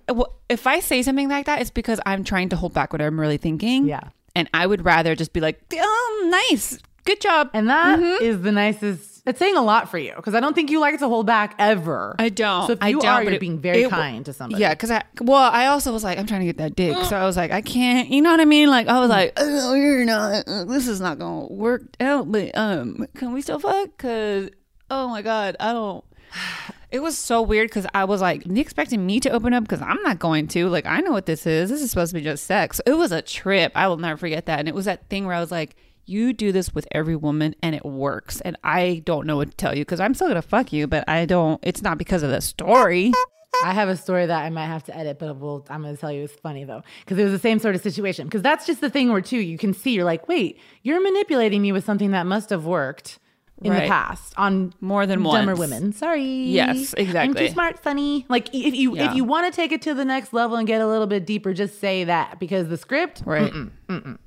if I say something like that, it's because I'm trying to hold back what I'm really thinking. Yeah. and I would rather just be like, "Oh, nice, good job." And that is Mm-hmm. the nicest. It's saying a lot for you because I don't think you like to hold back ever. I don't. So if I you don't, are, you're it- being very it- kind to somebody. Yeah, because I well, I also was like, I'm trying to get that dick, so I was like, I can't. You know what I mean? Like, I was like, oh, you're not. uh, This is not gonna work out. But um, can we still fuck? Cause oh my god, I don't. It was so weird because I was like, you expecting me to open up? Because I'm not going to. Like, I know what this is. This is supposed to be just sex. It was a trip. I will never forget that. And it was that thing where I was like, you do this with every woman and it works. And I don't know what to tell you because I'm still gonna fuck you, but I don't. It's not because of the story. I have a story that I might have to edit, but we'll, I'm going to tell you it's funny though, because it was the same sort of situation. Because that's just the thing where, too, you can see you're like, wait, you're manipulating me with something that must have worked in the past on More than one dumber once. women. Sorry. Yes, I'm exactly. too smart, Sonny. Like if you Yeah. if you want to take it to the next level and get a little bit deeper, just say that because the script, Right.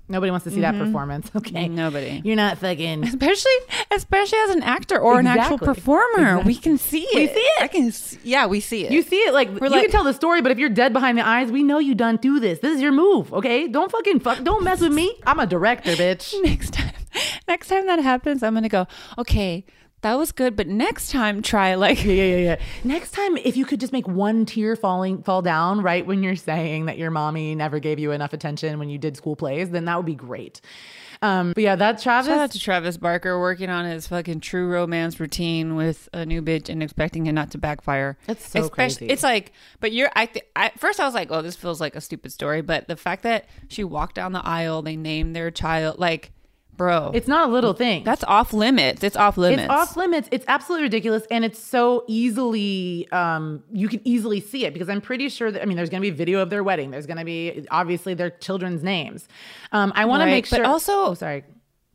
nobody wants to see that mm-hmm. performance. Okay, Nobody. You're not fucking. especially especially as an actor or an actual Exactly. performer we can see it We see it. i can see, yeah we see it You see it like you like- can tell the story, but if you're dead behind the eyes, we know you done do this. This is your move, okay? Don't fucking fuck. Don't mess with me. I'm a director, bitch. next time next time that happens i'm gonna go okay that was good but next time try like Yeah, yeah, yeah. Next time, if you could just make one tear falling fall down right when you're saying that your mommy never gave you enough attention when you did school plays, then that would be great. Um, but yeah, that Travis. Shout out to Travis Barker working on his fucking true romance routine with a new bitch and expecting it not to backfire. That's so crazy. It's like, but you're. I, th- I first I was like, oh, this feels like a stupid story, but the fact that she walked down the aisle, they named their child, like, bro, it's not a little thing. that's off limits. It's off limits. It's off limits. It's absolutely ridiculous, and it's so easily um, you can easily see it because I'm pretty sure that I mean there's going to be video of their wedding. There's going to be obviously their children's names. Um, I want to Right, make but sure. also- oh, sorry.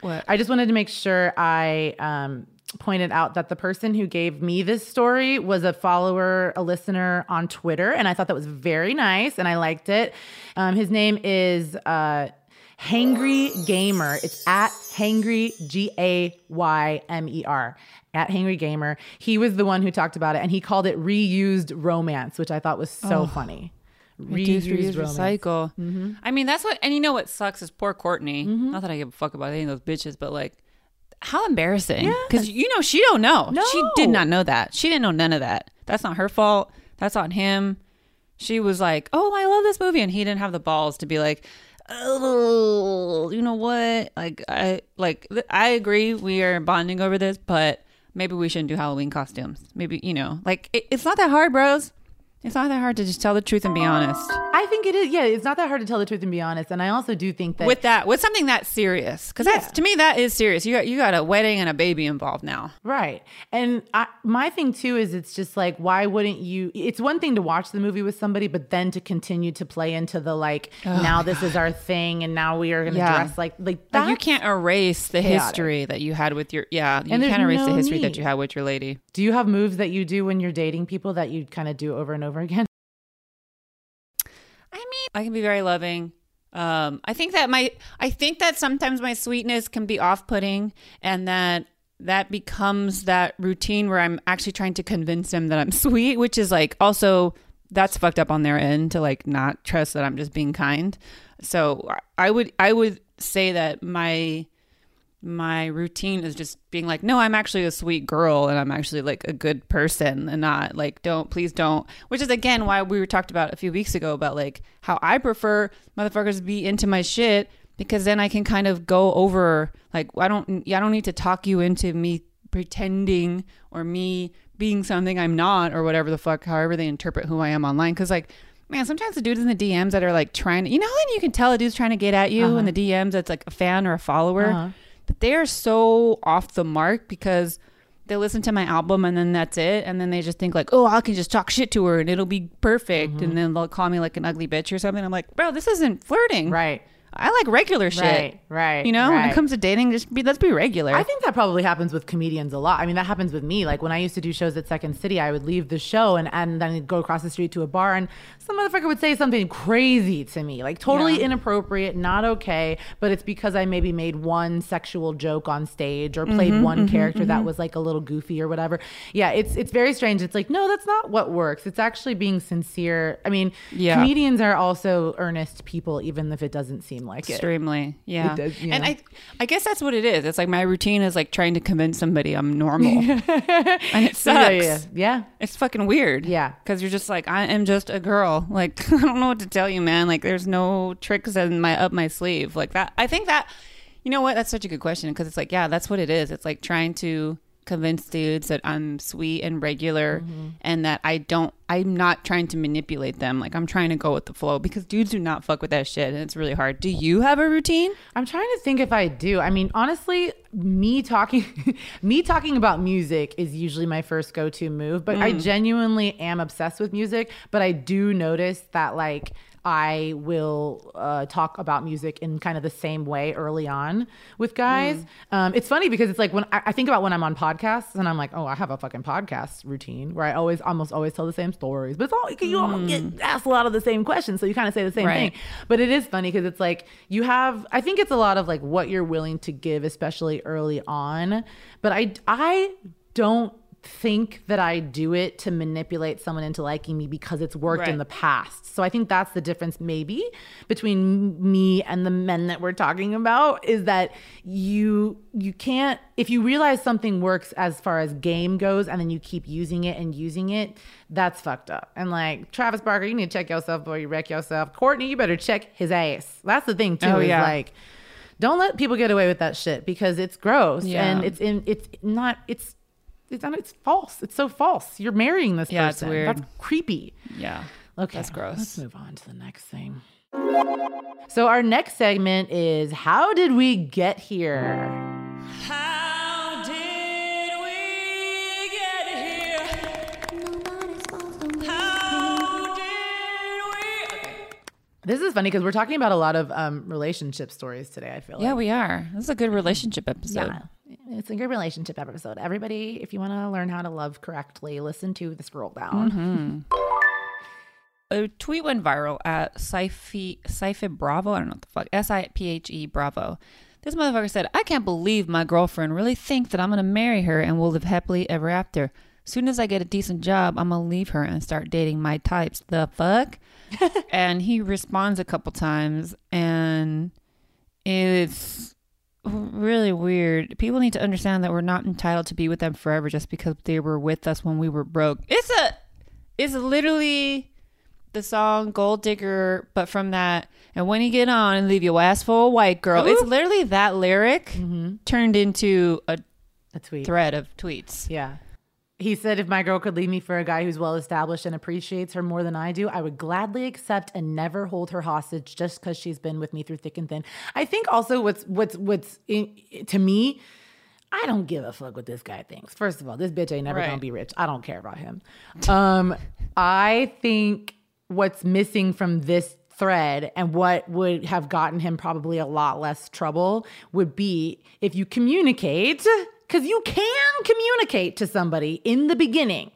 What? I just wanted to make sure I um, pointed out that the person who gave me this story was a follower, a listener on Twitter, and I thought that was very nice, and I liked it. Um, his name is. Uh, Hangry Gamer. It's at Hangry G A Y M E R. At Hangry Gamer. He was the one who talked about it and he called it reused romance, which I thought was so funny. Reduce, reuse, recycle. Mm-hmm. I mean, that's what, and you know what sucks is poor Kourtney. Not that I give a fuck about any of those bitches, but like, how embarrassing. Because you know she don't know. No. She did not know that. She didn't know none of that. That's not her fault. That's on him. She was like, "Oh, I love this movie," and he didn't have the balls to be like, "Oh, you know what? Like, I like I agree. We are bonding over this, but maybe we shouldn't do Halloween costumes. Maybe you know, like it, it's not that hard, bros. It's not that hard to just tell the truth and be honest." I think it is. Yeah, it's not that hard to tell the truth and be honest. And I also do think that with that with something that serious because that's to me that is serious you got you got a wedding and a baby involved now Right. And I, my thing too is it's just like, why wouldn't you? It's one thing to watch the movie with somebody, but then to continue to play into the like, now this is our thing and now we are going to Yeah. dress like, like, like you can't erase the chaotic. history that you had with your yeah you And can't erase the no history that you had with your lady Do you have moves that you do when you're dating people that you kind of do over and over again? I mean, I can be very loving. Um, I think that my I think that sometimes my sweetness can be off-putting, and that that becomes that routine where I'm actually trying to convince them that I'm sweet, which is like also that's fucked up on their end to like not trust that I'm just being kind. So I would I would say that my my routine is just being like, no, I'm actually a sweet girl and I'm actually like a good person and not like, don't, please don't. Which is again why we were talked about a few weeks ago about like how I prefer motherfuckers be into my shit because then I can kind of go over like, I don't, I don't need to talk you into me pretending or me being something I'm not or whatever the fuck, however they interpret who I am online. Cause like, man, sometimes the dudes in the DMs that are like trying to, you know, when you can tell a dude's trying to get at you in the DMs that's like a fan or a follower Uh-huh. But they're so off the mark because they listen to my album and then that's it and then they just think like oh i can just talk shit to her and it'll be perfect Mm-hmm. and then they'll call me like an ugly bitch or something i'm like bro this isn't flirting Right. I like regular shit Right, right, you know when it comes to dating just be let's be regular I think that probably happens with comedians a lot. I mean, that happens with me. Like when I used to do shows at Second City, I would leave the show and, and then go across the street to a bar and some motherfucker would say something crazy to me, like totally Yeah. inappropriate, not okay. But it's because I maybe made one sexual joke on stage or played mm-hmm, one mm-hmm, character that mm-hmm. was like a little goofy or whatever. Yeah, it's it's very strange. It's like, no, that's not what works. It's actually being sincere. I mean, Yeah. comedians are also earnest people, even if it doesn't seem like it. extremely yeah It does, and yeah. i i guess that's what it is it's like my routine is like trying to convince somebody i'm normal and it sucks Yeah, yeah, yeah. It's fucking weird. Yeah. Because you're just like, I am just a girl. Like, I don't know what to tell you, man. Like, there's no tricks in my up my sleeve. Like that. I think that, you know what? That's such a good question because it's like, yeah, that's what it is. It's like trying to convince dudes that I'm sweet and regular mm-hmm. and that I don't, I'm not trying to manipulate them. Like, I'm trying to go with the flow because dudes do not fuck with that shit and it's really hard. Do you have a routine? I'm trying to think if I do. I mean, honestly, me talking me talking about music is usually my first go-to move, but I mm. genuinely am obsessed with music, but I do notice that like I will uh, talk about music in kind of the same way early on with guys. Um, it's funny because it's like when I, I think about when I'm on podcasts and I'm like, oh, I have a fucking podcast routine where I always almost always tell the same stories, but it's all you all get asked a lot of the same questions, so you kind of say the same Right. thing. But it is funny because it's like you have. I think it's a lot of like what you're willing to give, especially early on. But I I don't think that I do it to manipulate someone into liking me because it's worked in the past. So I think that's the difference maybe between me and the men that we're talking about is that you you can't if you realize something works as far as game goes and then you keep using it and using it, that's fucked up. And like Travis Barker, you need to check yourself before you wreck yourself. Kourtney, you better check his ass. That's the thing too. Oh, is yeah. like don't let people get away with that shit because it's gross Yeah. and it's in it's not it's it's not it's false. It's so false. You're marrying this Yeah, it's person. weird. That's creepy. Yeah. Okay. That's gross. Let's move on to the next thing. So our next segment is how did we get here? How did we get here? How did we? Okay. This is funny because we're talking about a lot of um, relationship stories today. I feel like. Yeah, like. we are. This is a good relationship episode. Yeah. It's a good relationship episode. Everybody, if you want to learn how to love correctly, listen to the scroll down. Mm-hmm. a tweet went viral at Syphe Bravo. I don't know what the fuck. S I P H E Bravo. This motherfucker said, I can't believe my girlfriend really thinks that I'm gonna marry her and we'll live happily ever after. Soon as I get a decent job, I'm gonna leave her and start dating my types. The fuck? and he responds a couple times and it's really weird. People need to understand that we're not entitled to be with them forever just because they were with us when we were broke. It's a it's literally the song Gold Digger, but from that and when you get on and leave your ass for a white girl. It's literally that lyric mm-hmm. turned into a A tweet. thread of tweets. Yeah. He said, if my girl could leave me for a guy who's well established and appreciates her more than I do, I would gladly accept and never hold her hostage just because she's been with me through thick and thin. I think also what's what's what's in, to me, I don't give a fuck what this guy thinks. First of all, this bitch ain't never Right. gonna be rich. I don't care about him. Um, I think what's missing from this thread and what would have gotten him probably a lot less trouble would be if you communicate because you can communicate to somebody in the beginning.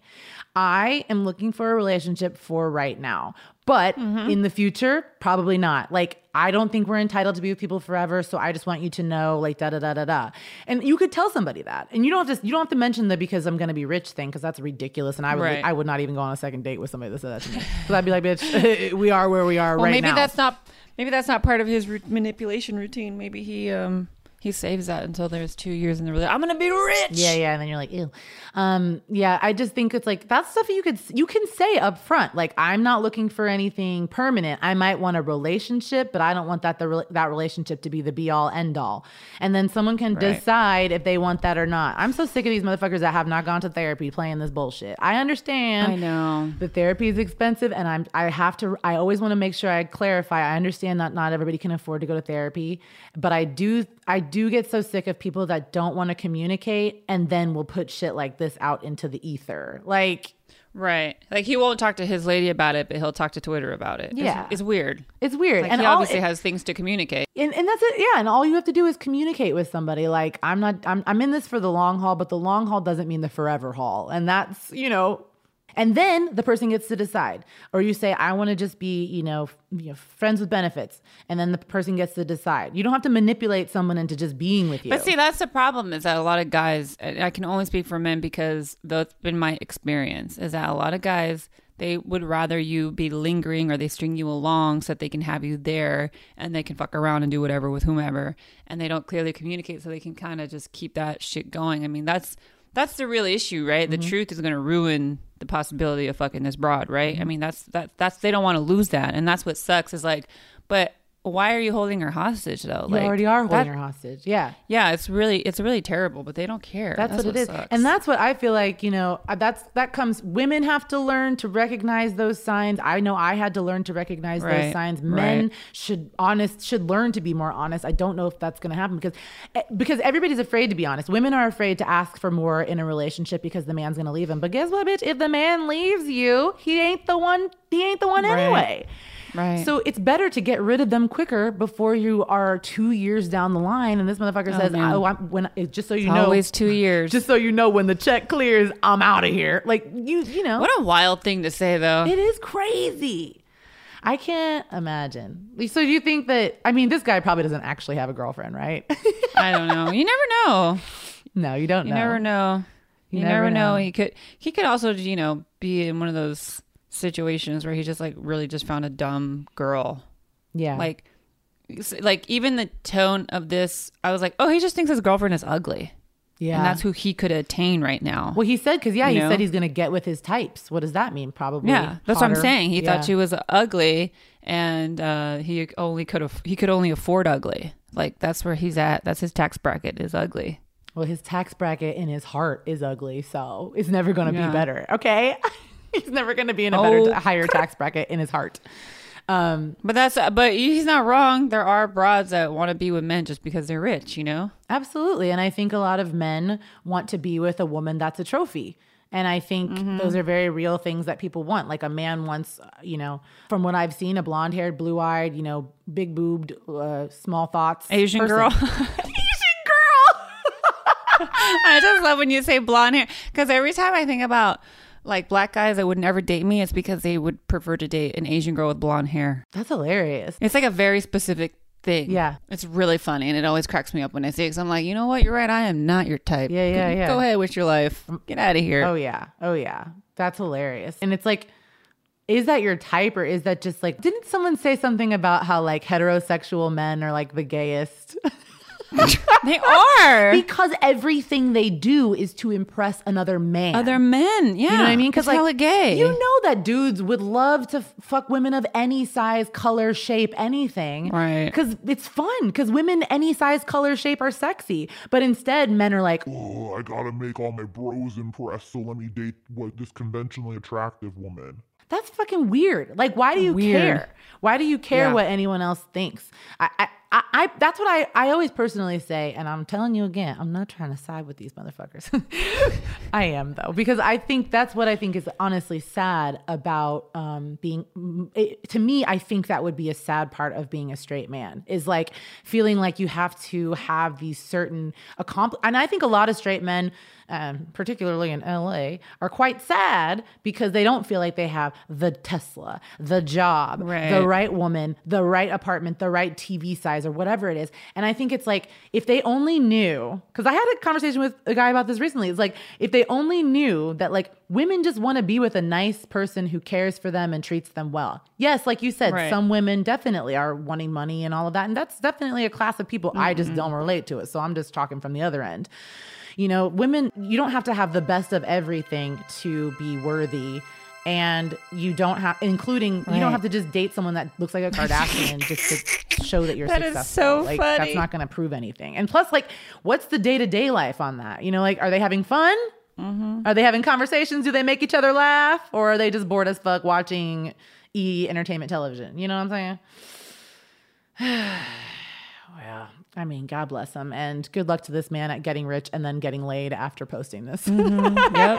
I am looking for a relationship for right now. But Mm-hmm. in the future, probably not. Like, I don't think we're entitled to be with people forever. So I just want you to know, like, da da da da da. And you could tell somebody that, and you don't have to. You don't have to mention the because I'm going to be rich thing because that's ridiculous. And I would, Right. I would not even go on a second date with somebody that said that to me because I'd be like, bitch, we are where we are Well, right maybe now. that's not maybe that's not part of his manipulation routine. Maybe he um he saves that until there's two years in the relationship. I'm gonna be rich. Yeah, yeah, and then you're like, ew. Um, yeah, I just think it's like that's stuff you could you can say up front. Like, I'm not looking for anything permanent. I might want a relationship, but I don't want that the that relationship to be the be all end all. And then someone can Right. decide if they want that or not. I'm so sick of these motherfuckers that have not gone to therapy playing this bullshit. I understand. I know. The therapy is expensive, and I'm I have to. I always want to make sure I clarify. I understand that not everybody can afford to go to therapy, but I do. I do get so sick of people that don't want to communicate and then will put shit like this out into the ether. Like Right. Like he won't talk to his lady about it, but he'll talk to Twitter about it. Yeah. It's, weird. it's weird, Like and he all, obviously has things to communicate. and, and that's it. Yeah, and all you have to do is communicate with somebody. Like I'm not. I'm I'm in this for the long haul, but the long haul doesn't mean the forever haul, and that's you know. And then the person gets to decide, or you say, "I want to just be, you know, f- you know, friends with benefits," and then the person gets to decide. You don't have to manipulate someone into just being with you. But see, that's the problem is that a lot of guys, and I can only speak for men because that's been my experience, is that a lot of guys, they would rather you be lingering or they string you along so that they can have you there and they can fuck around and do whatever with whomever. And they don't clearly communicate so they can kind of just keep that shit going. I mean, that's. That's the real issue, right? The mm-hmm. truth is going to ruin the possibility of fucking this broad, right? I mm-hmm. mean, that's that that's they don't want to lose that, and that's what sucks. Is like, but why are you holding her hostage though? you like, already are holding that- her hostage. Yeah. yeah, it's really it's really terrible, but they don't care. That's, what it is. sucks. And that's what I feel like, you know, that's that comes women have to learn to recognize those signs. I know I had to learn to recognize those signs. Men right. should honest should learn to be more honest. I don't know if that's going to happen because eh, because everybody's afraid to be honest. Women are afraid to ask for more in a relationship because the man's going to leave them. But guess what, bitch? If the man leaves you, he ain't the one he ain't the one Right. anyway. Right. So it's better to get rid of them quicker before you are two years down the line and this motherfucker oh, says, man. "Oh, I'm when it's just so you know, always two years. just so you know when the check clears i'm out of here like you you know what a wild thing to say, though. it is crazy i can't imagine so do you think that i mean this guy probably doesn't actually have a girlfriend right I don't know. You never know. no you don't know. You know never know. You, never never, know. know. He could he could also you know be in one of those situations where he just like really just found a dumb girl. yeah Like like even the tone of this, I was like, oh, he just thinks his girlfriend is ugly, yeah and that's who he could attain right now. well he said because yeah You he know? said he's gonna get with his types what does that mean probably Yeah, that's what I'm saying. He Yeah. thought she was ugly, and uh, he only could have he could only afford ugly. Like that's where he's at. That's his tax bracket is ugly. well his tax bracket in his heart is ugly so it's never gonna Yeah. be better okay he's never gonna be in a better Oh. higher tax bracket in his heart um But that's but he's not wrong. There are broads that want to be with men just because they're rich. You know. Absolutely. And I think a lot of men want to be with a woman that's a trophy. And I think Mm-hmm. those are very real things that people want. Like a man wants, uh, you know, from what I've seen, a blonde haired, blue eyed, you know, big boobed, uh, small thoughts. Asian person. girl. Asian girl. I just love when you say blonde hair because every time I think about like black guys that would never date me, it's because they would prefer to date an Asian girl with blonde hair. That's hilarious. It's like a very specific thing. Yeah. It's really funny and it always cracks me up when I see it because I'm like, you know what? You're right. I am not your type. Yeah, yeah, Go- yeah. Go ahead with your life. Mm. Get out of here. Oh, yeah. Oh, yeah. That's hilarious. And it's like, is that your type or is that just like, didn't someone say something about how like heterosexual men are like the gayest? They are. because everything they do is to impress another man. Other men. Yeah. You know what I mean? Because like, hella gay. You know that dudes would love to f- fuck women of any size, color, shape, anything. Right. Because it's fun. Because women, any size, color, shape, are sexy. But instead, men are like, Oh, I gotta make all my bros impressed, so let me date what this conventionally attractive woman. that's fucking weird. Like, why do you Weird. care? Why do you care Yeah. what anyone else thinks? I, I, I, I that's what I I always personally say, and I'm telling you again, I'm not trying to side with these motherfuckers. I am though, because I think that's what I think is honestly sad about um, being. It, to me, I think that would be a sad part of being a straight man is like feeling like you have to have these certain accompli- And I think a lot of straight men um, particularly in LA, are quite sad because they don't feel like they have the Tesla, the job, Right. the right woman, the right apartment, the right TV size, or whatever it is. And I think it's like if they only knew, because I had a conversation with a guy about this recently. It's like if they only knew that like women just want to be with a nice person who cares for them and treats them well. Yes, like you said, Right. some women definitely are wanting money and all of that. And that's definitely a class of people I just don't relate to it. So I'm just talking from the other end. You know, women, you don't have to have the best of everything to be worthy. And you don't have, including, you don't have to just date someone that looks like a Kardashian just to show that you're That is successful. so like, funny. That's not going to prove anything. And plus, like, what's the day to day life on that? You know, like, are they having fun? Mm-hmm. Are they having conversations? Do they make each other laugh? Or are they just bored as fuck watching e entertainment television? You know what I'm saying? well, I mean, God bless him. And good luck to this man at getting rich and then getting laid after posting this. Mm-hmm. yep.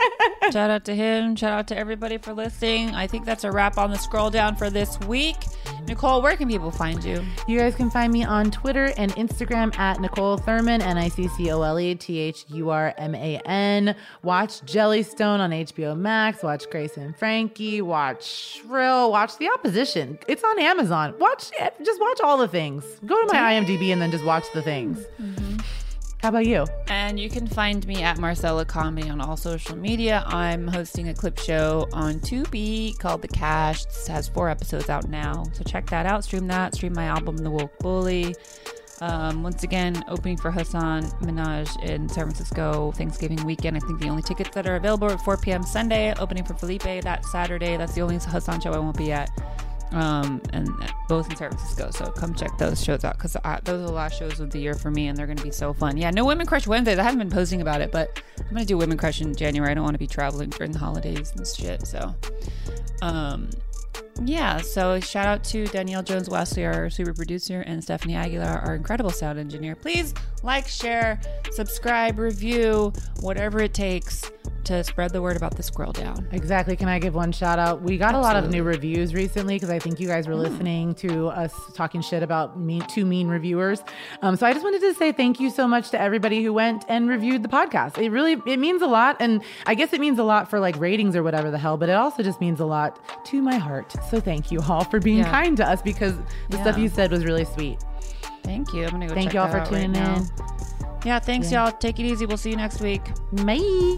Shout out to him. Shout out to everybody for listening. I think that's a wrap on the scroll down for this week. Niccole, where can people find you? You guys can find me on Twitter and Instagram at Niccole Thurman, N I C C O L E T H U R M A N. Watch Jellystone on HBO Max. Watch Grace and Frankie. Watch Shrill. Watch The Opposition. It's on Amazon. Watch it. Just watch all the things. Go to my IMDb and then just watch the things. How about you? And you can find me at Marcella Comedy on all social media. I'm hosting a clip show on Tubi called The Cash. This has four episodes out now. So check that out. Stream that. Stream my album, The Woke Bully. Um, once again, opening for Hasan Minhaj in San Francisco Thanksgiving weekend. I think the only tickets that are available are at 4 p.m. Sunday. Opening for Felipe that Saturday. That's the only Hasan show I won't be at. Um, and both in San Francisco. So come check those shows out because those are the last shows of the year for me, and they're going to be so fun. Yeah, no Women Crush Wednesdays. I haven't been posting about it, but I'm going to do Women Crush in January. I don't want to be traveling during the holidays and shit. So, um, yeah. So shout out to Danielle Jones Wesley, our super producer, and Stephanie Aguilar, our incredible sound engineer. Please like, share, subscribe, review, whatever it takes to spread the word about the scroll down. Exactly. Can I give one shout out? We got a lot of new reviews recently because I think you guys were listening to us talking shit about me, two mean reviewers. Um, so I just wanted to say thank you so much to everybody who went and reviewed the podcast. It really it means a lot, and I guess it means a lot for like ratings or whatever the hell, but it also just means a lot to my heart. So thank you all for being Yeah. kind to us because the stuff you said was really sweet. Thank you. I'm gonna go. Thank check you all for out right tuning in. Yeah, thanks, y'all. Take it easy. We'll see you next week. Bye.